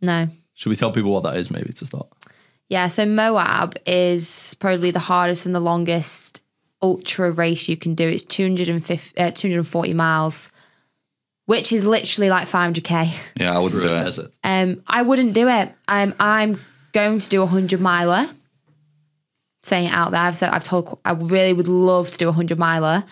Speaker 1: No.
Speaker 3: Should we tell people what that is maybe to start?
Speaker 1: Yeah, so Moab is probably the hardest and the longest ultra race you can do. It's 250, uh, 240 miles, which is literally like 500k.
Speaker 2: Yeah, I wouldn't do
Speaker 3: a
Speaker 2: it.
Speaker 1: Um, I wouldn't do it. Um, I'm going to do a 100 miler. Saying it out there, I've said I've told I really would love to do a 100 miler.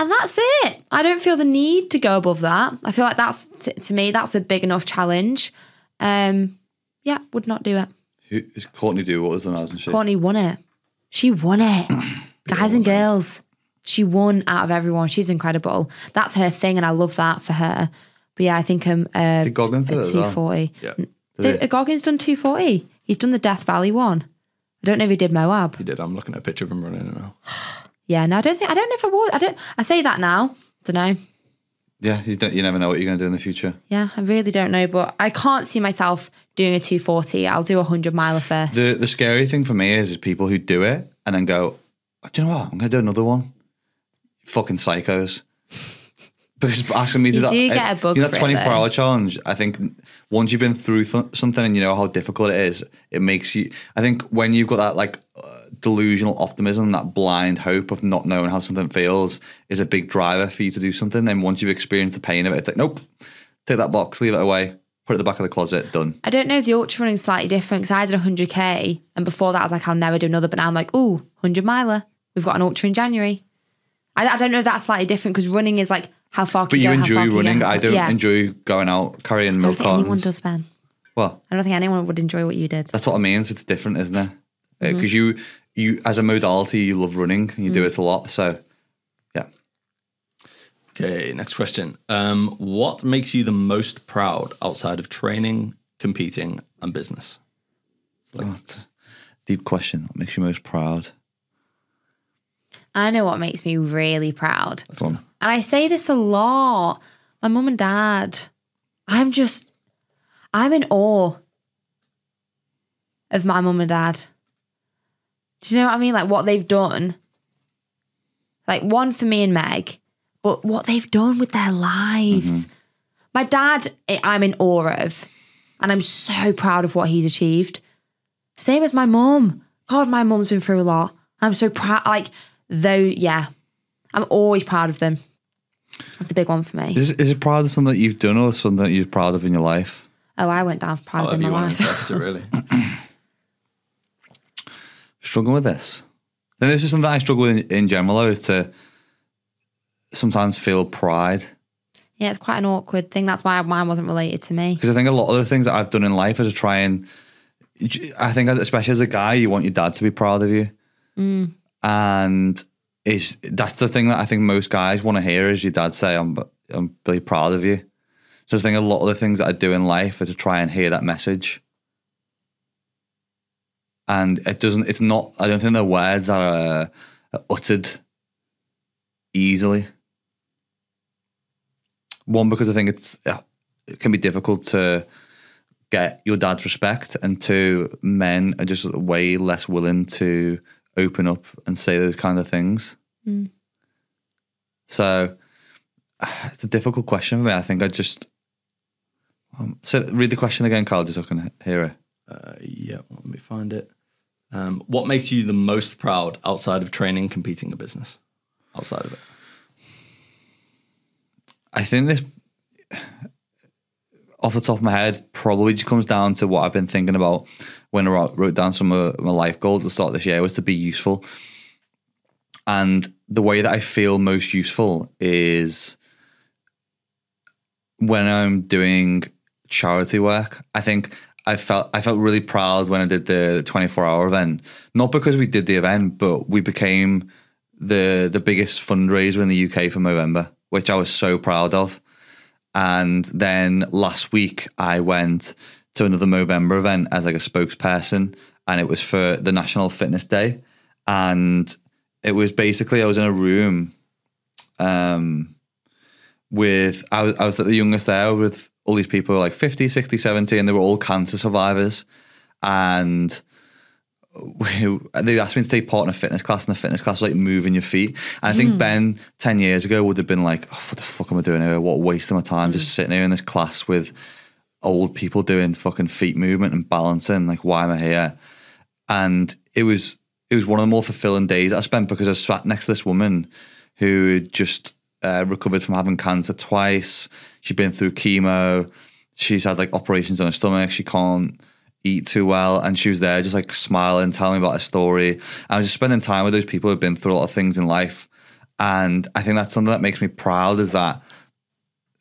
Speaker 1: And that's it. I don't feel the need to go above that. I feel like that's to, to me that's a big enough challenge. Um, yeah, would not do it.
Speaker 2: Who is Courtney do? What was the and shit?
Speaker 1: Courtney won it. She won it. Guys and girls. She won out of everyone. She's incredible. That's her thing, and I love that for her. But yeah, I think um, uh,
Speaker 2: Did Goggins do
Speaker 1: a
Speaker 2: it as well?
Speaker 1: 240.
Speaker 3: Yeah,
Speaker 2: Did he?
Speaker 1: Goggins done 240. He's done the Death Valley one. I don't know if he did Moab.
Speaker 3: he did. I'm looking at a picture of him running it now.
Speaker 1: Yeah, no, I don't think. I don't know if I would. I don't. I say that now. Don't know.
Speaker 2: Yeah, you, don't, you never know what you're going to do in the future.
Speaker 1: Yeah, I really don't know. But I can't see myself doing a 240. I'll do a 100 miler first.
Speaker 2: The the scary thing for me is, is people who do it and then go, "Oh, do you know what? I'm going to do another one. Fucking psychos. Because asking me to do that,
Speaker 1: do get a bug
Speaker 2: you know, that
Speaker 1: it,
Speaker 2: 24 hour challenge. I think once you've been through th- something and you know how difficult it is, it makes you. I think when you've got that like uh, delusional optimism, that blind hope of not knowing how something feels, is a big driver for you to do something. Then once you've experienced the pain of it, it's like, nope, take that box, leave it away, put it at the back of the closet, done.
Speaker 1: I don't know if the ultra running's slightly different because I did 100k and before that I was like, I'll never do another. But now I'm like, ooh, 100 miler. We've got an ultra in January. I, I don't know if that's slightly different because running is like how far
Speaker 2: But
Speaker 1: can
Speaker 2: you
Speaker 1: go, how
Speaker 2: enjoy
Speaker 1: far can you enjoy
Speaker 2: running.
Speaker 1: go,
Speaker 2: I don't
Speaker 1: yeah.
Speaker 2: enjoy going out carrying
Speaker 1: I don't
Speaker 2: milk
Speaker 1: think anyone does, Ben.
Speaker 2: Well,
Speaker 1: I don't think anyone would enjoy what you did.
Speaker 2: That's what I mean. So it's different, isn't it?
Speaker 1: Mm-hmm.
Speaker 2: Because you, you as a modality, you love running and you
Speaker 1: Mm.
Speaker 2: do it a lot. So, yeah.
Speaker 3: Okay, next question. Um, what makes you the most proud outside of training, competing, and business? So like,
Speaker 2: Oh, it's a deep question. What makes you most proud?
Speaker 1: I know what makes me really proud.
Speaker 3: that's one.
Speaker 1: And I say this a lot. My mum and dad, I'm just, I'm in awe of my mum and dad. Do you know what I mean? Like what they've done. Like one for me and Meg, but what they've done with their lives. Mm-hmm. My dad, I- I'm in awe of, and I'm so proud of what he's achieved. Same as my mum. God, my mum's been through a lot. I'm so proud. Like, though, yeah, I'm always proud of them. That's a big one for me.
Speaker 2: Is, is it proud of something that you've done or something that you're proud of in your life?
Speaker 1: Oh, I went down proud of oh,
Speaker 3: However
Speaker 1: in
Speaker 3: you
Speaker 1: my
Speaker 3: want to
Speaker 1: life.
Speaker 3: interpret really.
Speaker 2: Struggling with this. Then this is something I struggle with in, in general, though, is to sometimes feel pride.
Speaker 1: Yeah, it's quite an awkward thing. That's why mine wasn't related to me.
Speaker 2: Because I think a lot of the things that I've done in life is to try and, I think especially as a guy, you want your dad to be proud of you, mm. And is that's the thing that I think most guys want to hear is your dad say, "I'm I'm really proud of you." So I think a lot of the things that I do in life are to try and hear that message, and it doesn't. It's not. I don't think they're words that are, are uttered easily. One because I think it's uh, it can be difficult to get your dad's respect, and two, men are just way less willing to open up and say those kind of things. So it's a difficult question for me. I think I just um, so read the question again, Carl, just so I can hear it.
Speaker 3: Uh, yeah, let me find it. Um, what makes you the most proud outside of training, competing, a business? Outside of it,
Speaker 2: I think this, off the top of my head, probably just comes down to what I've been thinking about when I wrote down some of my life goals at the start of this year was to be useful. And the way that I feel most useful is when I'm doing charity work. I think I felt I felt really proud when I did the 24 hour event. Not because we did the event, but we became the the biggest fundraiser in the UK for Movember, which I was so proud of. And then last week I went to another Movember event as like a spokesperson, and it was for the National Fitness Day. And it was basically I was in a room um with I was I was the youngest there with all these people like 50, 60, 70, and they were all cancer survivors. And we, they asked me to take part in a fitness class, and the fitness class was like moving your feet. And I think Ben 10 years ago would have been like, oh, what the fuck am I doing here? What a waste of my time just sitting here in this class with old people doing fucking feet movement and balancing. Like, why am I here? And it was it was one of the more fulfilling days I spent because I sat next to this woman who had just uh, recovered from having cancer twice. She'd been through chemo. She's had like operations on her stomach. She can't eat too well. And she was there just like smiling, telling me about her story. I was just spending time with those people who've been through a lot of things in life. And I think that's something that makes me proud is that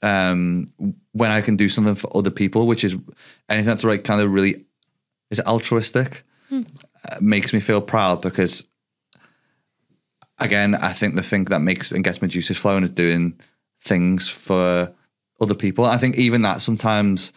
Speaker 2: um, when I can do something for other people, which is anything that's like kind of really is altruistic, uh, makes me feel proud because again, I think the thing that makes and gets my juices flowing is doing things for other people. I think even that sometimes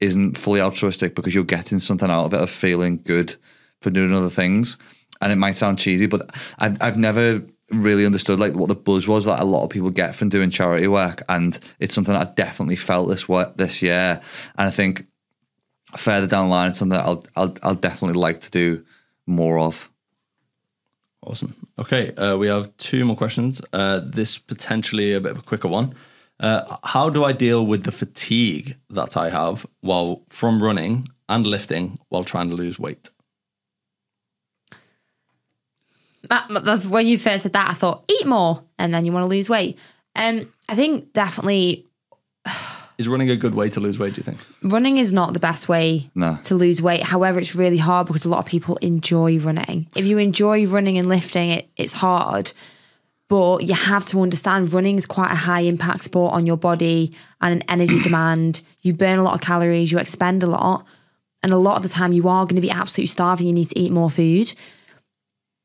Speaker 2: isn't fully altruistic because you're getting something out of it of feeling good for doing other things. And it might sound cheesy, but I've, I've never really understood like what the buzz was that a lot of people get from doing charity work, and it's something that I definitely felt this wa- this year. And I think further down the line, it's something that I'll I'll, I'll definitely like to do more of.
Speaker 3: awesome. Okay, uh, we have two more questions. Uh, this potentially a bit of a quicker one. Uh, how do I deal with the fatigue that I have while from running and lifting while trying to lose weight?
Speaker 1: That, that's when you first said that, I thought eat more, and then you want to lose weight. Um, I think definitely
Speaker 3: Is running a good way to lose weight? Do you think?
Speaker 1: running is not the best way
Speaker 2: No.
Speaker 1: to lose weight. However, it's really hard because a lot of people enjoy running. If you enjoy running and lifting, it it's hard. But you have to understand running is quite a high impact sport on your body and an energy demand. You burn a lot of calories, you expend a lot. And a lot of the time you are going to be absolutely starving. You need to eat more food.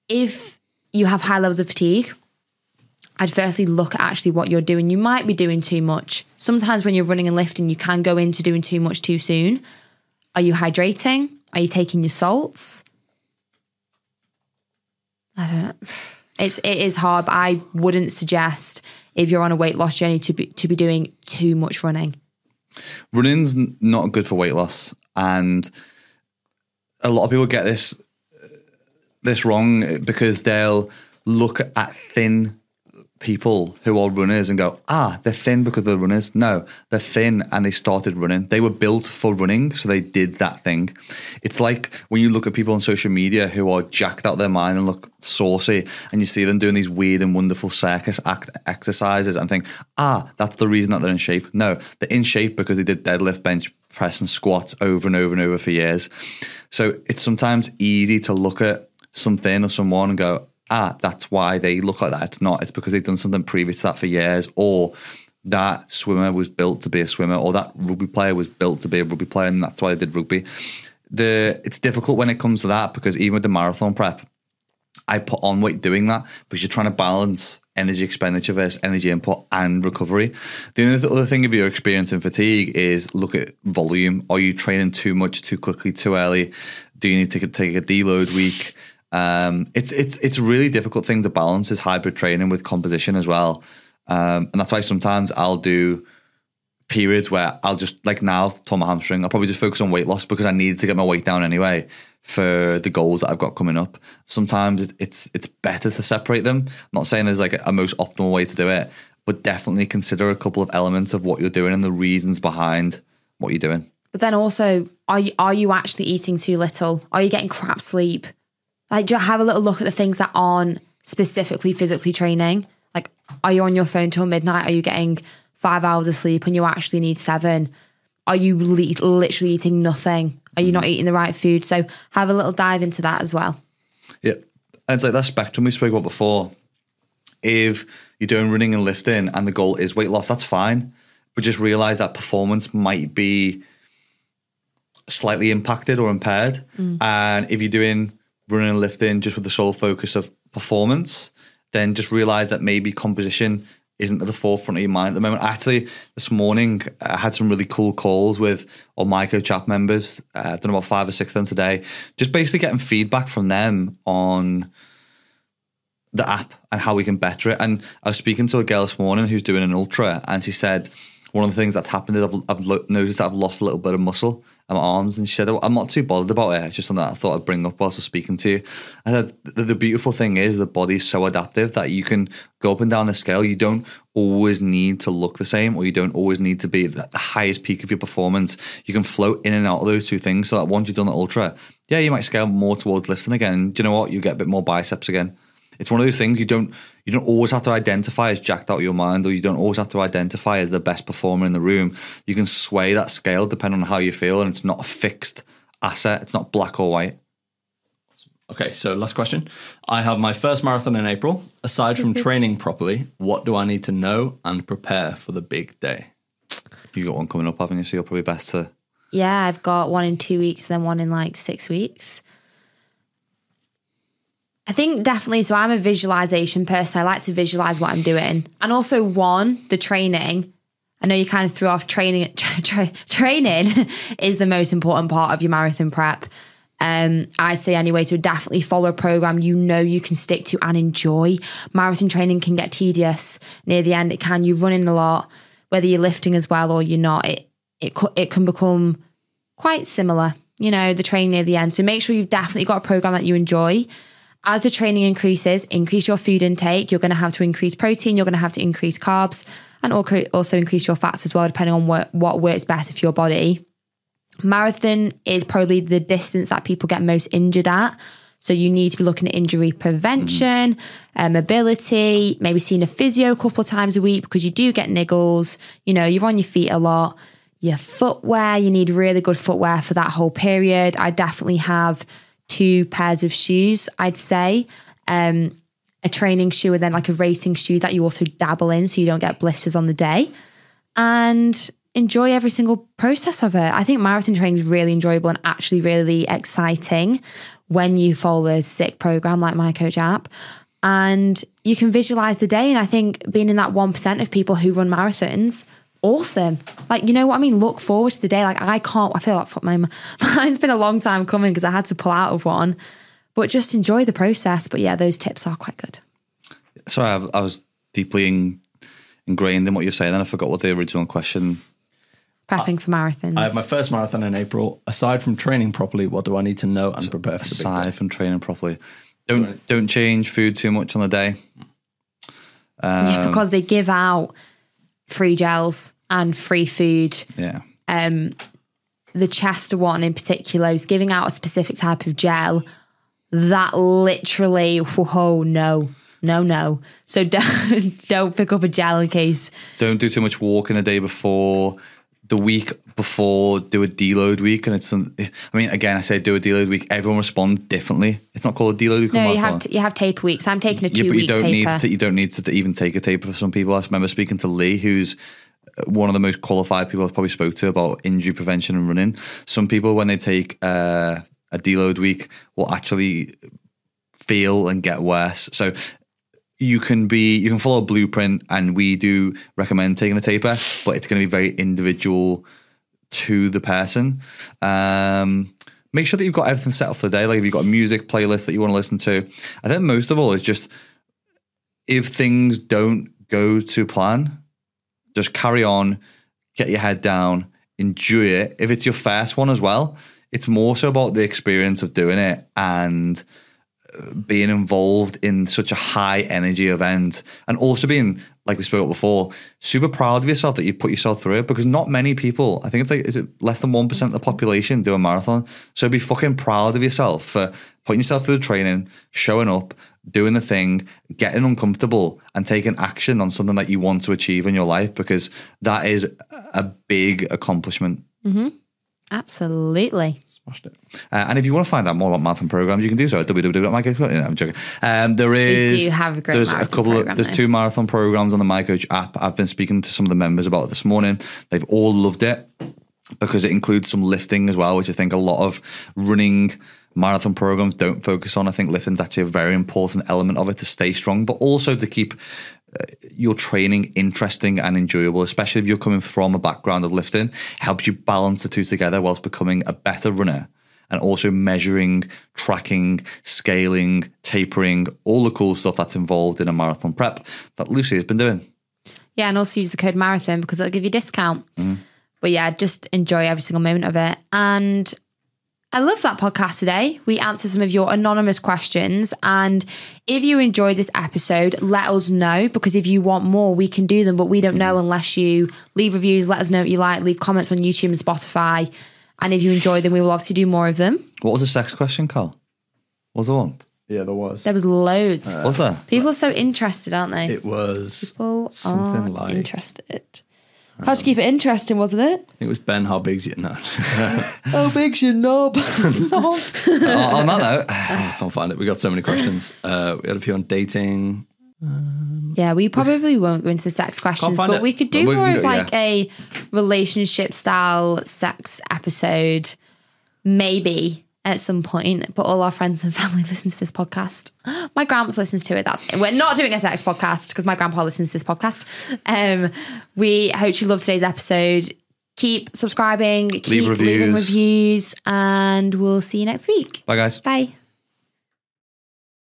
Speaker 1: If you have high levels of fatigue, I'd firstly look at actually what you're doing. You might be doing too much. Sometimes when you're running and lifting, you can go into doing too much too soon. Are you hydrating? Are you taking your salts? I don't know. It's it is hard, but I wouldn't suggest if you're on a weight loss journey to be to be doing too much running.
Speaker 2: running's not good for weight loss and a lot of people get this this wrong because they'll look at thin people who are runners and go ah they're thin because they're runners. No they're thin and they started running. They were built for running so they did that thing. It's like when you look at people on social media who are jacked out their mind and look saucy and you see them doing these weird and wonderful circus act exercises and think ah that's the reason that they're in shape. No they're in shape because they did deadlift bench press and squats over and over and over for years. So it's sometimes easy to look at something or someone and go, ah, that's why they look like that. It's not. It's because they've done something previous to that for years, or that swimmer was built to be a swimmer, or that rugby player was built to be a rugby player, and that's why they did rugby. The it's difficult when it comes to that because even with the marathon prep, I put on weight doing that because you're trying to balance energy expenditure versus energy input and recovery. The other thing if you're experiencing fatigue is look at volume. Are you training too much, too quickly, too early? Do you need to take a deload week? Um, it's it's it's a really difficult thing to balance is hybrid training with composition as well, um, and that's why sometimes I'll do periods where I'll just like now torn my hamstring. I'll probably just focus on weight loss because I need to get my weight down anyway for the goals that I've got coming up. Sometimes it's it's better to separate them. I'm not saying there's like a, a most optimal way to do it, but definitely consider a couple of elements of what you're doing and the reasons behind what you're doing.
Speaker 1: But then also, are you, are you actually eating too little? Are you getting crap sleep? Like, just have a little look at the things that aren't specifically physically training. Like, are you on your phone till midnight? Are you getting five hours of sleep when you actually need seven? Are you li- literally eating nothing? Are you not mm-hmm. eating the right food? So have a little dive into that as well.
Speaker 2: Yeah. And it's like that spectrum we spoke about before. If you're doing running and lifting and the goal is weight loss, that's fine. But just realize that performance might be slightly impacted or impaired. Mm. And if you're doing running and lifting just with the sole focus of performance, then just realize that maybe composition isn't at the forefront of your mind at the moment. Actually, this morning I had some really cool calls with all MyCoach app members. Uh, I've done about five or six of them today. Just basically getting feedback from them on the app and how we can better it. And I was speaking to a girl this morning who's doing an ultra, and she said one of the things that's happened is I've, I've noticed that I've lost a little bit of muscle in my arms. And she said, I'm not too bothered about it. It's just something I thought I'd bring up whilst I was speaking to you. I said, the, the beautiful thing is the body's so adaptive that you can go up and down the scale. You don't always need to look the same or you don't always need to be at the highest peak of your performance. You can float in and out of those two things. So that once you've done the ultra, yeah, you might scale more towards lifting again. Do you know what? You get a bit more biceps again. It's one of those things you don't you don't always have to identify as jacked out of your mind, or you don't always have to identify as the best performer in the room. You can sway that scale depending on how you feel, and it's not a fixed asset. It's not black or white.
Speaker 3: Okay, so last question. I have my first marathon in April. Aside from mm-hmm. training properly, what do I need to know and prepare for the big day?
Speaker 2: You got one coming up, haven't you? So you're probably best to.
Speaker 1: Yeah, I've got one in two weeks, then one in like six weeks. I think definitely. So I'm a visualization person. I like to visualize what I'm doing, and also one the training. I know you kind of threw off training. Tra- tra- training is the most important part of your marathon prep. Um, I say anyway. So definitely follow a program you know you can stick to and enjoy. Marathon training can get tedious near the end. It can. You run in a lot, whether you're lifting as well or you're not. It it it can become quite similar. You know, the training near the end. So make sure you've definitely got a program that you enjoy as the training increases, increase your food intake. You're going to have to increase protein. You're going to have to increase carbs and also increase your fats as well, depending on what, what works best for your body. Marathon is probably the distance that people get most injured at. So you need to be looking at injury prevention, uh, mobility, maybe seeing a physio a couple of times a week because you do get niggles. You know, you're on your feet a lot. Your footwear, you need really good footwear for that whole period. I definitely have two pairs of shoes, I'd say. Um, a training shoe and then like a racing shoe that you also dabble in so you don't get blisters on the day. And enjoy every single process of it. I think marathon training is really enjoyable and actually really exciting when you follow a sick program like MyCoach app. And you can visualize the day. And I think being in that 1% of people who run marathons, awesome. Like, you know what I mean? Look forward to the day. Like, I can't, I feel like my mine's been a long time coming because I had to pull out of one, but just enjoy the process. But yeah, those tips are quite good.
Speaker 2: Sorry, I, I was deeply in, ingrained in what you're saying, and I forgot what the original question.
Speaker 1: Prepping for marathons.
Speaker 3: I have my first marathon in April. Aside from training properly, what do I need to know and prepare for the big?
Speaker 2: Aside from training properly, don't don't change food too much on the day.
Speaker 1: yeah,
Speaker 2: Um,
Speaker 1: because they give out free gels and free food.
Speaker 2: Yeah, Um,
Speaker 1: The Chester one in particular is giving out a specific type of gel that literally, whoa, no, no, no. So don't don't pick up a gel in case.
Speaker 2: don't do too much walking the day before. The week before, do a deload week, and it's. Some, I mean, again, I say do a deload week. Everyone responds differently. It's not called a deload week.
Speaker 1: No, you have to, you have taper weeks. I'm taking a
Speaker 2: Yeah,
Speaker 1: two
Speaker 2: but you
Speaker 1: week
Speaker 2: don't need to. You don't need to even take a taper for some people. I remember speaking to Lee, who's one of the most qualified people I've probably spoke to about injury prevention and running. Some people, when they take uh, a deload week, will actually feel and get worse. So you can be you can follow a blueprint, and we do recommend taking a taper, but it's going to be very individual to the person. Um, make sure that you've got everything set up for the day. Like if you've got a music playlist that you want to listen to. I think most of all is just if things don't go to plan, just carry on, get your head down, enjoy it. If it's your first one as well, it's more so about the experience of doing it and uh, being involved in such a high energy event and also being like we spoke about before super proud of yourself that you put yourself through it because not many people i think it's like is it less than 1% of the population do a marathon? So be fucking proud of yourself for putting yourself through the training showing up doing the thing getting uncomfortable and taking action on something that you want to achieve in your life because that is a big accomplishment. Mm-hmm.
Speaker 1: Absolutely.
Speaker 3: Smashed it.
Speaker 2: uh, and if you want to find out more about marathon programs, you can do so at www.mycoach. No, I'm joking. Um, there is.
Speaker 1: do have a great
Speaker 2: There's a couple.
Speaker 1: program,
Speaker 2: of, there's
Speaker 1: though.
Speaker 2: two marathon programs on the MyCoach app. I've been speaking to some of the members about it this morning. They've all loved it because it includes some lifting as well, which I think a lot of running marathon programs don't focus on. I think lifting's actually a very important element of it to stay strong, but also to keep your training interesting and enjoyable, especially if you're coming from a background of lifting, helps you balance the two together whilst becoming a better runner and also measuring, tracking, scaling, tapering, all the cool stuff that's involved in a marathon prep that Lucy has been doing.
Speaker 1: Yeah, and also use the code marathon because it'll give you a discount. Mm-hmm. But yeah, just enjoy every single moment of it. And I love that podcast today. We answer some of your anonymous questions. And if you enjoyed this episode, let us know because if you want more, we can do them, but we don't know unless you leave reviews, let us know what you like, leave comments on YouTube and Spotify. And if you enjoy them, we will obviously do more of them.
Speaker 2: What was the sex question, Carl? What was the one?
Speaker 3: Yeah, there was.
Speaker 1: There was loads.
Speaker 2: What's that?
Speaker 1: People are so interested, aren't they?
Speaker 3: It was
Speaker 1: People
Speaker 3: something
Speaker 1: are
Speaker 3: like
Speaker 1: interested. How to keep it interesting, wasn't it?
Speaker 3: it was Ben. How big's your nut?
Speaker 2: How big's your knob? on on that note,
Speaker 3: I can't find it. We got so many questions. Uh, we had a few on dating.
Speaker 1: Yeah, we probably won't go into the sex questions,
Speaker 3: find
Speaker 1: but
Speaker 3: it.
Speaker 1: we could do
Speaker 2: We can
Speaker 1: more
Speaker 2: go-
Speaker 1: of like a relationship style sex episode, maybe at some point. But all our friends and family listen to this podcast. My grandpa listens to it. That's it. we're not doing a sex podcast because my grandpa listens to this podcast. Um, we hope you love today's episode. Keep subscribing, keep leaving
Speaker 2: reviews.
Speaker 1: reviews, and we'll see you next week.
Speaker 2: bye guys.
Speaker 1: Bye.